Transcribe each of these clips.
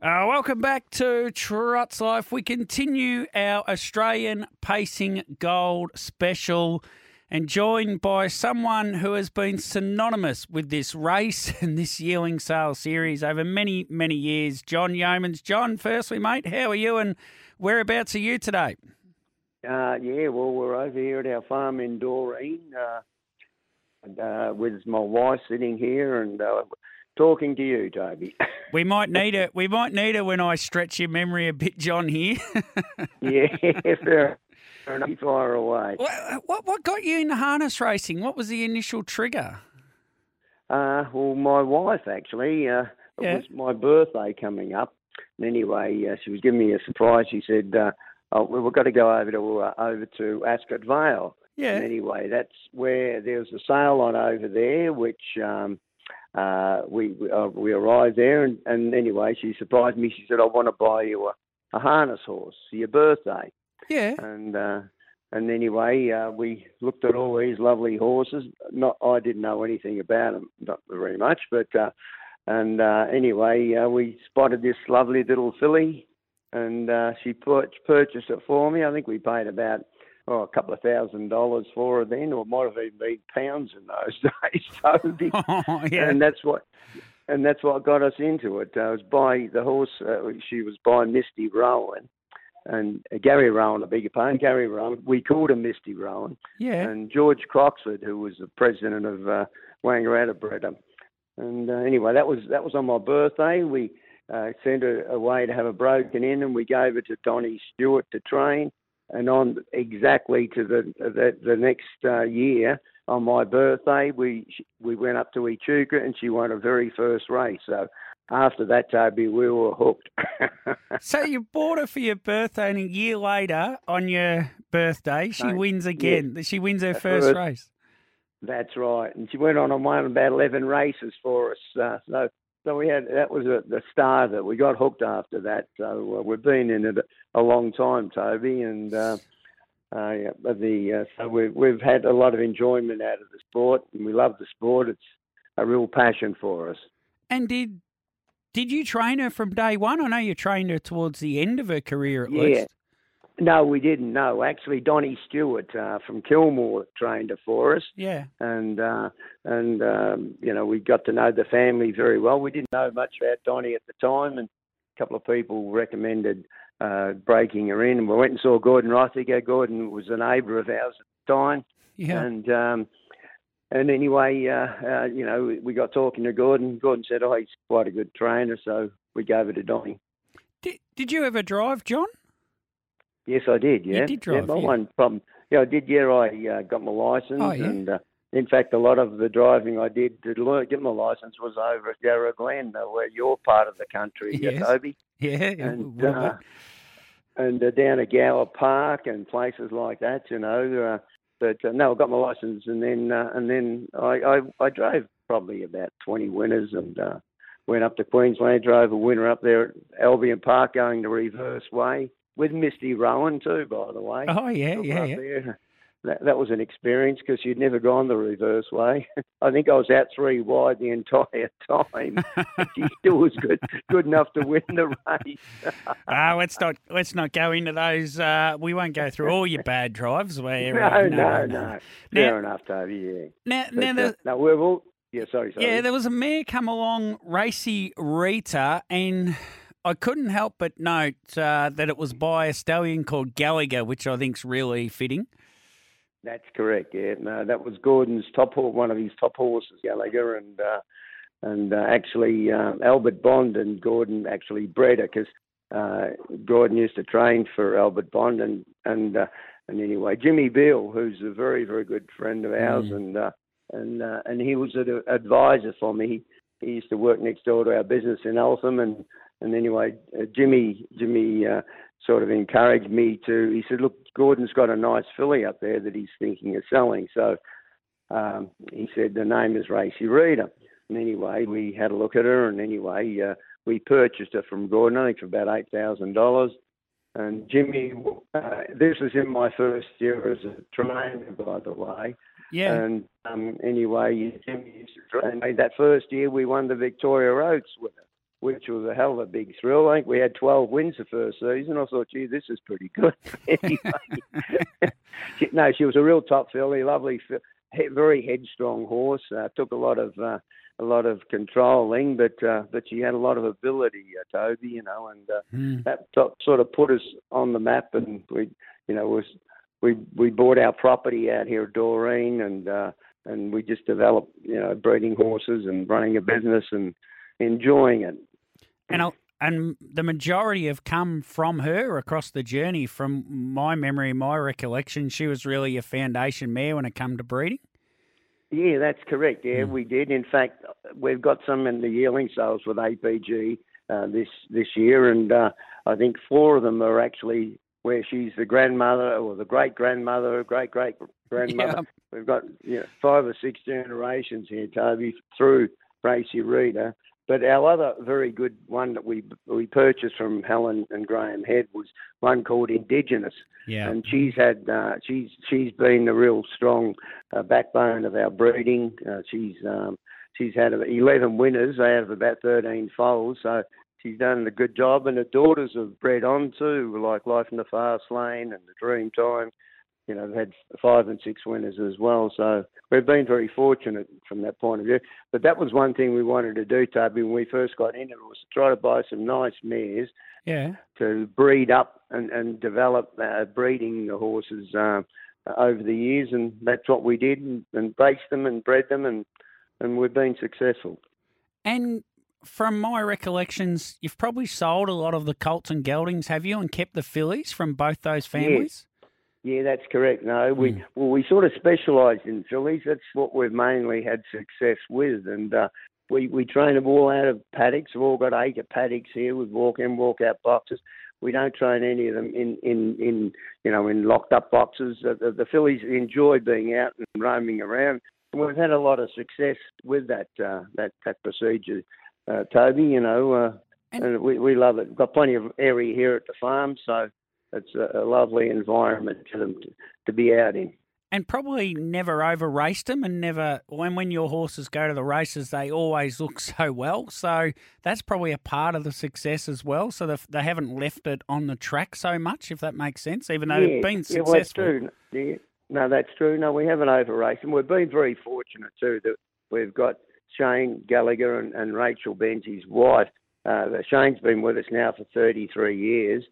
Uh, welcome back to Trots Life. We continue our Australian Pacing Gold special and joined by someone who has been synonymous with this race and this yearling sale series over many, many years. John Yeomans. John, firstly, mate, how are you and whereabouts are you today? Uh, yeah, well, we're over here at our farm in Doreen uh, uh, with my wife sitting here and uh, talking to you, Toby. We might need it. We might need it when I stretch your memory a bit, John. Here. yeah, fair, enough. Fire away. what, what what got you into harness racing? What was the initial trigger? Uh, well, my wife actually. Uh, Yeah. It was my birthday coming up. And anyway, uh, she was giving me a surprise. She said, uh, oh, well, "We've got to go over to uh, over to Ascot Vale." Yeah. And anyway, that's where there was a sale on over there, which um, uh, we we, uh, we arrived there, and, and anyway, she surprised me. She said, "I want to buy you a, a harness horse for your birthday." Yeah. And uh, and anyway, uh, we looked at all these lovely horses. Not I didn't know anything about them, not very much, but uh, and uh, anyway, uh, we spotted this lovely little filly, and uh, she pur- purchased it for me. I think we paid about oh, a couple of thousand dollars for her then, or it might have even been pounds in those days. Toby. Oh, yeah. And that's what, and that's what got us into it. I was by the horse. Uh, she was by Misty Rowan, and uh, Gary Rowan, a bigger pardon, Gary Rowan. We called him Misty Rowan, yeah. and George Croxford, who was the president of uh, Wangaratta, him. And uh, anyway, that was that was on my birthday. We uh, sent her away to have her broken in, and we gave her to Donnie Stewart to train. And on exactly to the the, the next uh, year, on my birthday, we we went up to Echuca, and she won her very first race. So after that, Toby, we were hooked. So you bought her for your birthday, and a year later, on your birthday, she No, wins again. She wins her first first- race. That's right, and she went on and won about eleven races for us. Uh, so, so we had that was a, the star that we got hooked after that. So uh, we've been in it a long time, Toby, and uh, uh, yeah, but the uh, so we've we've had a lot of enjoyment out of the sport, and we love the sport. It's a real passion for us. And did did you train her from day one? I know you trained her towards the end of her career, at Yeah. least. No, we didn't. No, actually, Donnie Stewart uh, from Kilmore trained her for us. Yeah. and uh, and um, you know we got to know the family very well. We didn't know much about Donnie at the time, and a couple of people recommended uh, breaking her in. And we went and saw Gordon Rothiger. Gordon was a neighbour of ours at the time, Yeah. and um, and anyway, uh, uh, you know we got talking to Gordon. Gordon said, "Oh, he's quite a good trainer," so we gave it to Donnie. Did, did you ever drive, John? Yes, I did. Yeah, did yeah, my yeah. one problem. Yeah, I did. Yeah, I uh, got my license, Oh, yeah. and uh, in fact, a lot of the driving I did to learn, get my license was over at Yarra Glen, uh, where you're part of the country, Yes. uh, Toby, Yeah. and uh, and uh, down at Gower Park and places like that. You know, uh, but uh, no, I got my license, and then uh, and then I, I I drove probably about 20 winners, and uh, went up to Queensland, drove a winner up there at Albion Park, going the reverse way with Misty Rowan too, by the way. oh yeah, yeah, yeah. there. That, that was an experience because she'd never gone the reverse way. I think I was out three wide the entire time. she still was good good enough to win the race. Ah, let's not let's not go into those. Uh, we won't go through all your bad drives. Where no, uh, no, no, Fair enough, Toby. Yeah. Now, But, now uh, the, no, we're all. Yeah, sorry, sorry. yeah, there was a mare come along, Racy Rita, and I couldn't help but note uh, that it was by a stallion called Gallagher, which I think's really fitting. That's correct. Yeah, no, that was Gordon's top horse, one of his top horses, Gallagher, and uh, and uh, actually uh, Albert Bond and Gordon actually bred it because uh, Gordon used to train for Albert Bond, and and uh, and anyway, Jimmy Beale, who's a very very good friend of ours, Mm. and uh, and uh, and he was an advisor for me. He, he used to work next door to our business in Eltham, and and anyway, uh, Jimmy Jimmy uh, sort of encouraged me to. He said, "Look, Gordon's got a nice filly up there that he's thinking of selling." So um, he said the name is Racy Rita. And anyway, we had a look at her, and anyway, uh, we purchased her from Gordon, I think for about eight thousand dollars. And Jimmy, uh, this was in my first year as a trainer, by the way. Yeah. And um, anyway, Jimmy used to train. That first year, we won the Victoria Oaks with her. Which was a hell of a big thrill. I think we had 12 wins the first season. I thought, gee, this is pretty good. no, she was a real top filly, lovely, very headstrong horse. Uh, took a lot of uh, a lot of controlling, but uh, but she had a lot of ability, uh, Toby. You know, and uh, mm. that sort of put us on the map, and we, you know, was we we bought our property out here at Doreen, and uh, and we just developed, you know, breeding horses and running a business and enjoying it. And I'll, and the majority have come from her across the journey. From my memory, my recollection, she was really a foundation mare when it came to breeding. Yeah, that's correct. Yeah, mm. we did. In fact, we've got some in the yearling sales with APG uh, this this year, and uh, I think four of them are actually where she's the grandmother or the great grandmother, great great grandmother. Yeah. We've got you know, five or six generations here, Toby, through Racy Reader. But our other very good one that we we purchased from Helen and Graham Head was one called Indigenous. Yeah. And she's had uh, she's she's been the real strong uh, backbone of our breeding. Uh, she's um, she's had 11 winners out of about 13 foals. So she's done a good job, and her daughters have bred on too, like Life in the Fast Lane and the Dream Time you know, we've had five and six winners as well. So we've been very fortunate from that point of view. But that was one thing we wanted to do, Toby, when we first got into it, was to try to buy some nice mares yeah. to breed up and, and develop uh, breeding the horses uh, over the years. And that's what we did and, and them and bred them, and, and we've been successful. And from my recollections, you've probably sold a lot of the Colts and Geldings, have you, and kept the fillies from both those families? Yeah, that's correct. No, we mm. well we sort of specialised in fillies. That's what we've mainly had success with, and uh, we we train them all out of paddocks. We've all got acre paddocks here with walk in, walk out boxes. We don't train any of them in in in you know in locked up boxes. The, the, the fillies enjoy being out and roaming around. And we've had a lot of success with that uh, that that procedure, uh, Toby. You know, uh, and, and we we love it. We've got plenty of area here at the farm, so it's a, lovely environment for them to, to be out in. And probably never over raced them, and never when when your horses go to the races, they always look so well. So that's probably a part of the success as well. So they haven't left it on the track so much, if that makes sense. Even though yeah, they've been successful. Yeah, that's true. Yeah. No, that's true. No, we haven't over raced them. We've been very fortunate too that we've got Shane Gallagher and, and Rachel Benzie's wife. Uh, Shane's been with us now for 33 years,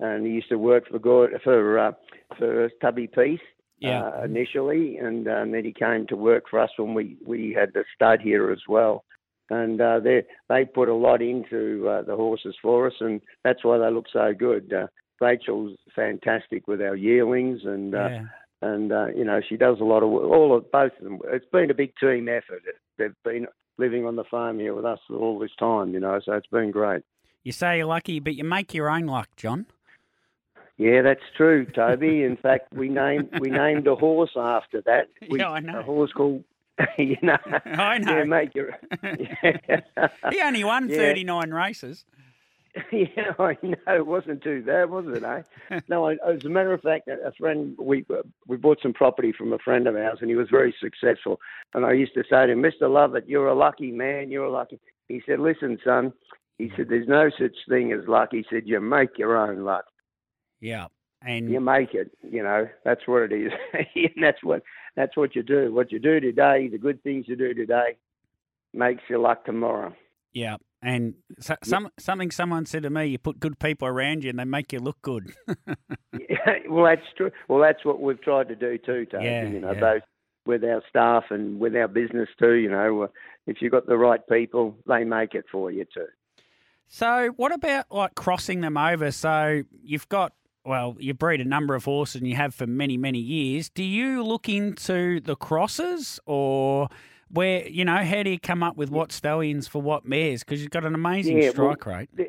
and he used to work for for uh, for Tubby Peace yeah. uh, initially, and, um, then he came to work for us when we we had the stud here as well. And uh, they they put a lot into uh, the horses for us, and that's why they look so good. Uh, Rachel's fantastic with our yearlings, and uh, yeah. and uh, you know she does a lot of work. All of both of them. It's been a big team effort. They've been living on the farm here with us all this time, you know, so it's been great. You say you're lucky, but you make your own luck, John. Yeah, that's true, Toby. In fact, we named we named a horse after that. We, yeah, I know. A horse called, you know. I know. Yeah, mate, you yeah. he only won yeah. 39 races. Yeah, I know. It wasn't too bad, was it, eh? no, I, as a matter of fact, a friend, we we bought some property from a friend of ours, and he was very successful. And I used to say to him, Mr. Lovett, you're a lucky man, you're a lucky. He said, listen, son, he said, there's no such thing as luck. He said, you make your own luck. Yeah. And you make it, you know, that's what it is. and that's what that's what you do. What you do today, the good things you do today makes your luck tomorrow. Yeah. And so, some something someone said to me, you put good people around you and they make you look good. yeah, well, that's true. Well, that's what we've tried to do too, Tony. Yeah, you know, yeah. both with our staff and with our business too. You know, if you've got the right people, they make it for you too. So, what about like crossing them over? So, you've got well, you breed a number of horses and you have for many, many years. Do you look into the crosses or where, you know, how do you come up with what stallions for what mares? Because you've got an amazing yeah, strike well, rate. The,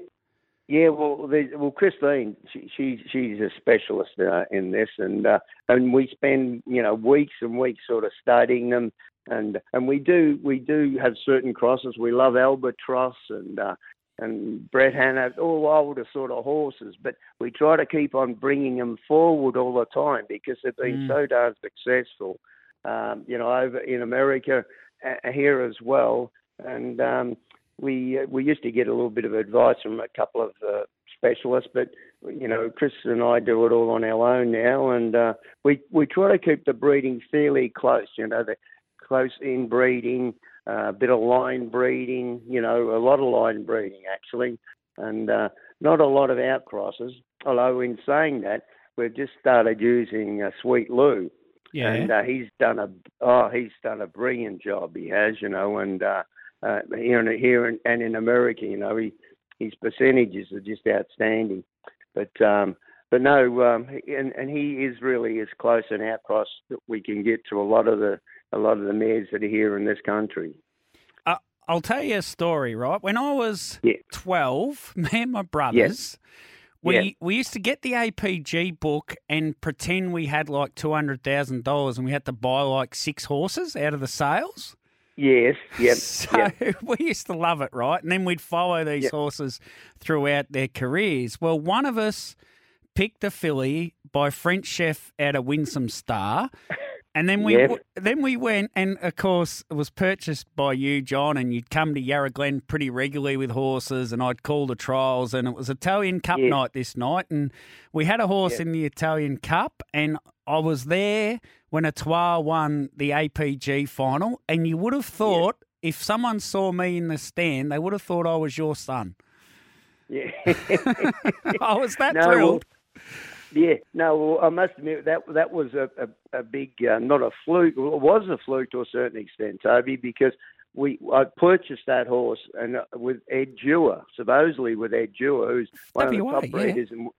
yeah, well, the, well, Christine, she, she she's a specialist uh, in this, and uh, and we spend you know weeks and weeks sort of studying them, and and we do we do have certain crosses. We love albatross and uh, and Bret Hanover, all older sort of horses, but we try to keep on bringing them forward all the time because they've been mm. so darn successful. Um, you know, over in America, uh, here as well, and um, we uh, we used to get a little bit of advice from a couple of uh, specialists, but you know, Chris and I do it all on our own now, and uh, we we try to keep the breeding fairly close. You know, the close in breeding, uh, a bit of line breeding. You know, a lot of line breeding actually, and uh, not a lot of outcrosses. Although in saying that, we've just started using uh, Sweet Lou. Yeah. And uh, he's done a oh he's done a brilliant job. He has, you know, and uh, uh, here and here in, and in America, you know, he his percentages are just outstanding. But um, but no, um, and and he is really as close an outcross that we can get to a lot of the a lot of the mares that are here in this country. Uh, I'll tell you a story, right? When I was Yeah. 12, me and my brothers, we, Yeah. we used to get the APG book and pretend we had like $200,000 and we had to buy like six horses out of the sales. Yes, yep, So yep. we used to love it, right? And then we'd follow these Yep. horses throughout their careers. Well, one of us picked a filly by French chef out of Winsome Star. And then we Yep. w- then we went, and of course it was purchased by you, John, and you'd come to Yarra Glen pretty regularly with horses, and I'd call the trials, and it was Italian Cup Yeah. night this night, and we had a horse Yeah. in the Italian Cup, and I was there when Etoile won the APG final, and you would have thought if someone saw me in the stand, they would have thought I was your son. yeah. I was that No, thrilled. Yeah, no, well, I must admit that that was a a, a big, uh, not a fluke. Well, it was a fluke to a certain extent, Toby, because we I purchased that horse and uh, with Ed Dewar, supposedly with Ed Dewar, who's one of the top yeah. breeders in,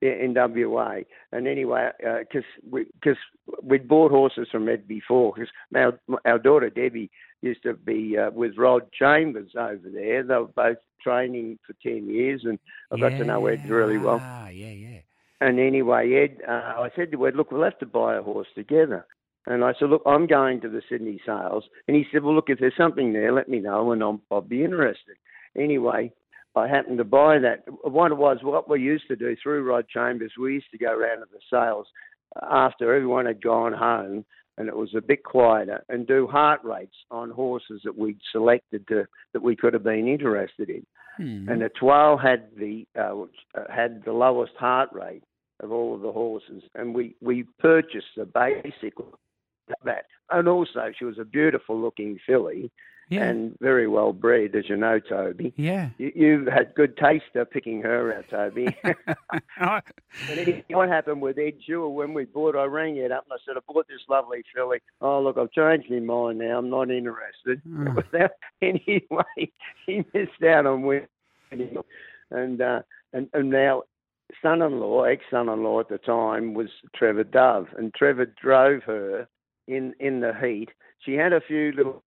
in WA. And anyway, because we because we'd bought horses from Ed before, because our our daughter Debbie used to be uh, with Rod Chambers over there. They were both training for ten years, and I got to know Ed really well. Ah, yeah, yeah. And anyway, Ed, uh, I said to Ed, look, we'll have to buy a horse together. And I said, look, I'm going to the Sydney sales. And he said, well, look, if there's something there, let me know and I'll, I'll be interested. Anyway, I happened to buy that. What it was, what we used to do through Rod Chambers, we used to go around to the sales after everyone had gone home and it was a bit quieter and do heart rates on horses that we'd selected to, that we could have been interested in Hmm. and Etoile had the uh, had the lowest heart rate of all of the horses, and we we purchased the basic of that, and also she was a beautiful looking filly yeah, and very well bred, as you know, Toby. yeah. You, you had good taste of picking her out, Toby. I- what happened with Ed Dewar when we bought, I rang Ed up and I said, I bought this lovely filly. Oh, look, I've changed my mind now. I'm not interested. Mm. Without, anyway, he missed out on winning. And, uh, and, and now, son-in-law, ex-son-in-law at the time was Trevor Dove. And Trevor drove her in, in the heat. She had a few little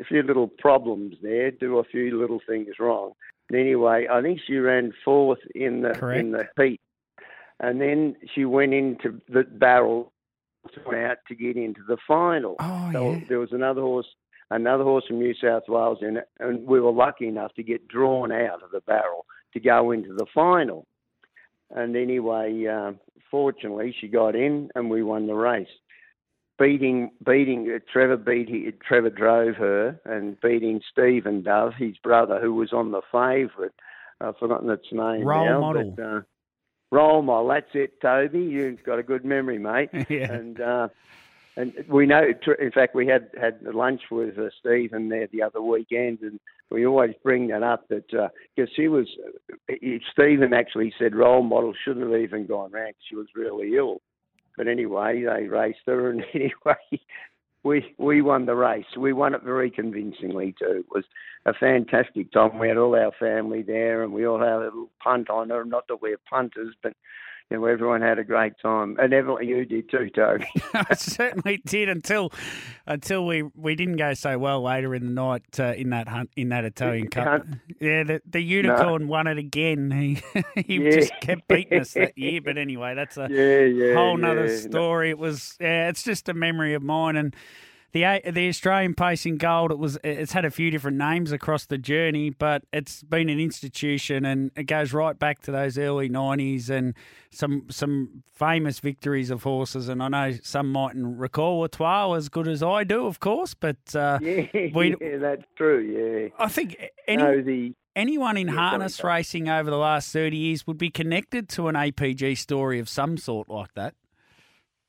a few little problems there, do a few little things wrong. Anyway, I think she ran fourth in the Correct. in the heat, and then she went into the barrel out to get into the final. oh, so yeah. there was another horse, another horse from New South Wales in it, and we were lucky enough to get drawn out of the barrel to go into the final. And anyway, uh, fortunately, she got in, and we won the race beating beating uh, Trevor beat he, Trevor drove her and beating Stephen Dove, his brother, who was on the favourite. I've forgotten its name Role now. model. But, uh, role model. That's it, Toby. You've got a good memory, mate. yeah. And uh, and we know. In fact, we had had lunch with uh, Stephen there the other weekend, and we always bring that up that because she was. Uh, Stephen actually said role model shouldn't have even gone round she was really ill. But anyway, they raced her, and anyway, we we won the race. We won it very convincingly too. It was a fantastic time. We had all our family there, and we all had a little punt on her. Not that we're punters, but you know, everyone had a great time, and evidently you did too, Toby. I certainly did until until we, we didn't go so well later in the night uh, in that hunt in that Italian Cup. Yeah, the the unicorn won it again. He he Yeah. just kept beating us that year. But anyway, that's a yeah, yeah, whole nother story. It was yeah, it's just a memory of mine and. The the Australian Pacing Gold. It was it's had a few different names across the journey, but it's been an institution, and it goes right back to those early nineties and some some famous victories of horses. And I know some mightn't recall Etoile as good as I do, of course, but uh, yeah, yeah, that's true. Yeah, I think any, no, the, anyone in yeah, harness racing over the last thirty years would be connected to an APG story of some sort like that.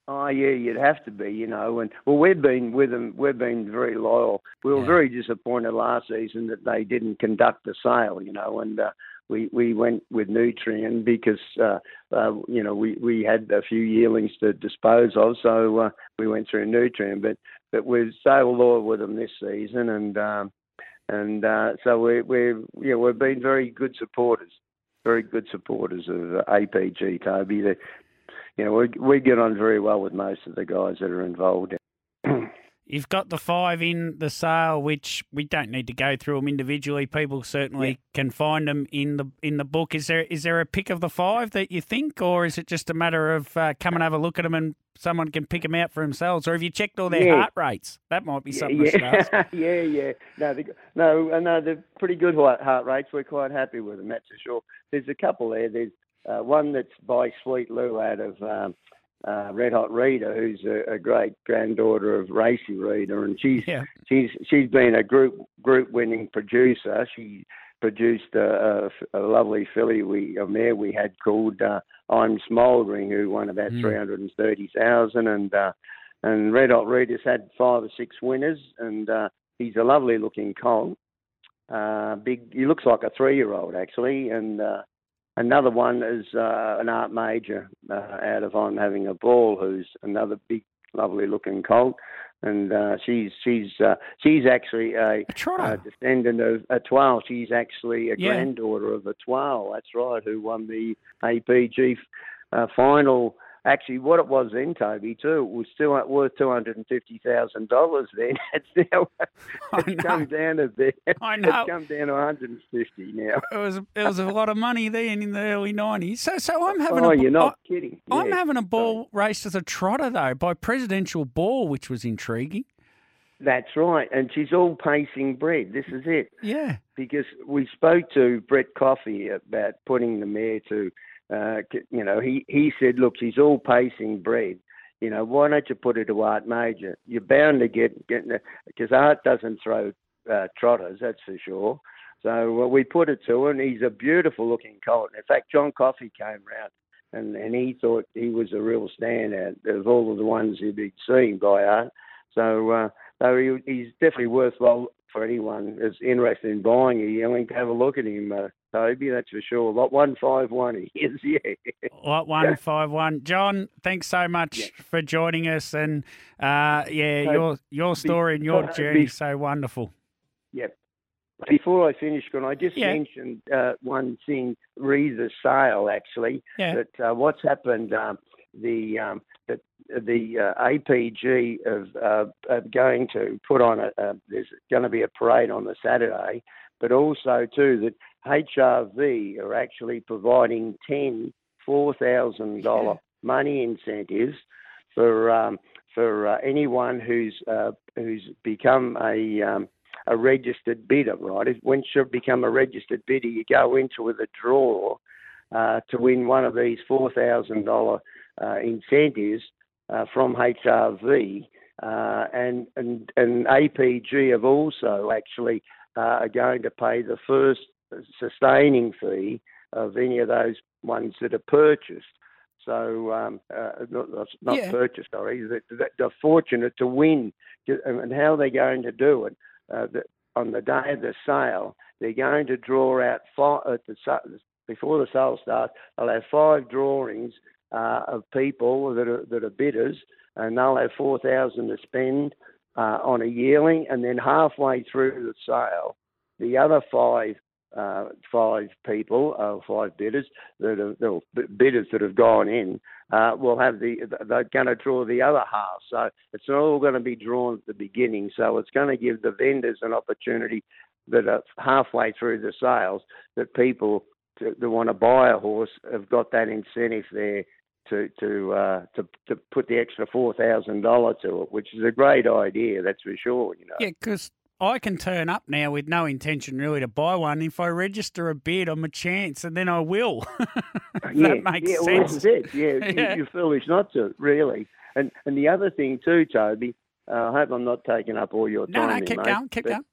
Oh yeah, you'd have to be, you know. And well, we've been with them. We've been very loyal. We were yeah. very disappointed last season that they didn't conduct the sale, you know. And uh, we we went with Nutrien because uh, uh, you know we we had a few yearlings to dispose of, so uh, we went through Nutrien. But but we're so loyal with them this season, and um, and uh, so we we're yeah we've been very good supporters very good supporters of APG, Toby. You know, we we get on very well with most of the guys that are involved. You've got the five in the sale, which we don't need to go through them individually. People certainly yeah. can find them in the in the book. Is there is there a pick of the five that you think, or is it just a matter of uh, come and have a look at them and someone can pick them out for themselves? Or have you checked all their yeah. heart rates? That might be something. Yeah, yeah, yeah. No, they, no, uh, no, they're pretty good heart rates. We're quite happy with them. That's for sure. There's a couple there. There's uh, one that's by Sweet Lou out of um, uh, Red Hot Reader, who's a, a, great granddaughter of Racy Reader, and she's yeah. she's she's been a group group winning producer. She produced a, a, a lovely filly we a mare we had called uh, I'm Smouldering, who won about mm. three hundred and thirty thousand, and uh, and Red Hot Reader's had five or six winners, and uh, he's a lovely looking colt. Uh, big, he looks like a three year old actually, and uh, Another one is uh, an art major uh, out of I'm Having a Ball, who's another big, lovely looking colt. And uh, she's she's uh, she's actually a, a, descendant of Etoile. She's actually a yeah. granddaughter of Etoile. That's right, who won the APG uh, final actually what it was then, Toby, too, it was still worth two hundred and fifty thousand dollars then. It's now it's come down a bit. I know. It's come down to one hundred and fifty now. It was it was a lot of money then in the early nineties. So so I'm having oh, a you're not I, kidding. I'm having a ball race as a trotter though by Presidential Ball, which was intriguing. That's right, and she's all pacing bred. This is it. Yeah. Because we spoke to Brett Coffey about putting the mare to uh, you know, he, he said, look, she's all pacing bred. You know, why don't you put her to Art Major? You're bound to get, get because Art doesn't throw uh, trotters, that's for sure. So uh, we put it to and he's a beautiful looking colt. In fact, John Coffey came round and, and he thought he was a real standout of all of the ones he'd seen by Art. So, uh, so he, he's definitely worthwhile for anyone that's interested in buying a yearling to have a look at him. Uh, Toby, that's for sure. Lot 151 he is, yeah. Lot 151. John, thanks so much yeah. for joining us. And uh, yeah, so, your your story and your journey is so wonderful. Yep. Before I finish, can I just yeah. mention uh, one thing, re the sale, actually, yeah. that uh, what's happened, um, the um, that the uh, APG of, uh, going to put on a, uh, there's going to be a parade on the Saturday, but also too that HRV are actually providing 10 $4,000 money incentives for um, for uh, anyone who's uh, who's become a um, a registered bidder, right? Once you become a registered bidder, you go into with a draw uh, to win one of these four thousand dollar incentives uh, from HRV, uh, and and and APG have also actually are going to pay the first sustaining fee of any of those ones that are purchased. So, um, uh, not, not yeah. purchased, sorry, that, they're fortunate to win. And how they're going to do it, uh, on the day of the sale, they're going to draw out five, at the, before the sale starts, they'll have five drawings uh, of people that are, that are bidders, and they'll have 4000 to spend uh, on a yearling, and then halfway through the sale, the other five uh, five people, uh, five bidders that are bidders that have gone in, uh, will have the they're going to draw the other half. So it's not all going to be drawn at the beginning. So it's going to give the vendors an opportunity that are halfway through the sales that people that want to buy a horse have got that incentive there to to uh, to to put the extra four thousand dollar to it, which is a great idea. That's for sure. You know. Yeah, because I can turn up now with no intention really to buy one. If I register a bid, I'm a chance, and then I will. yeah, that makes yeah, sense. Well, it. Yeah, Yeah. You, you're foolish not to, really. And and the other thing too, Toby. Uh, I hope I'm not taking up all your no, time. no, here, keep mate, going, keep but- going.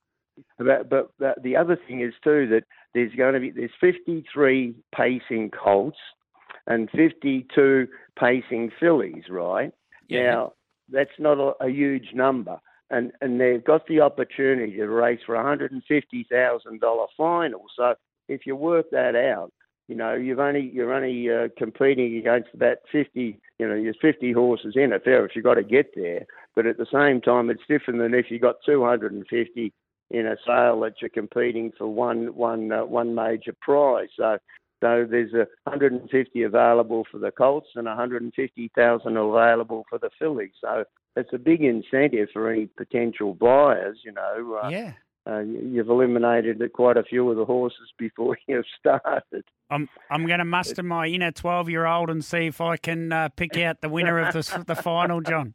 But, but the other thing is too that there's going to be there's 53 pacing colts and 52 pacing fillies, right? Yeah. Now that's not a, a huge number, and and they've got the opportunity to race for a hundred and fifty thousand dollar final. So if you work that out, you know you've only you're only uh, competing against about 50. You know, there's 50 horses in it. Fair if you've got to get there, but at the same time, it's different than if you got 250 in a sale that you're competing for one one uh, one major prize. So so there's a 150 available for the Colts and 150,000 available for the fillies. So it's a big incentive for any potential buyers. You know, uh, Yeah. uh, you've eliminated quite a few of the horses before you've started. I'm I'm going to muster my inner twelve year old and see if I can uh, pick out the winner of the the final, John.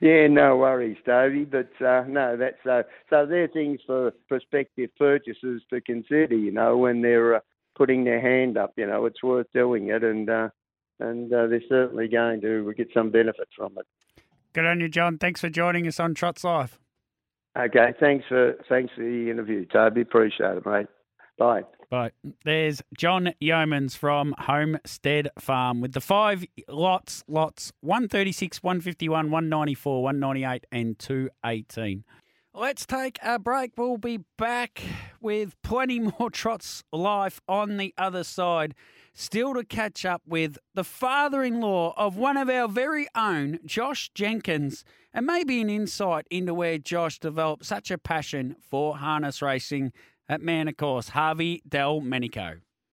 Yeah, no worries, Toby. But uh, no, that's uh, so they're things for prospective purchasers to consider. You know, when they're uh, putting their hand up, you know, it's worth doing it, and uh, and uh, they're certainly going to get some benefit from it. Good on you, John. Thanks for joining us on Trots Life. Okay, thanks for thanks for the interview, Toby. Appreciate it, mate. Bye. But there's John Yeomans from Homestead Farm with the five lots, lots 136, 151, 194, 198, and 218. Let's take a break. We'll be back with plenty more Trots Life on the other side. Still to catch up with the father in law of one of our very own, Josh Jenkins, and maybe an insight into where Josh developed such a passion for harness racing. That man, of course, Harvey Del Menico.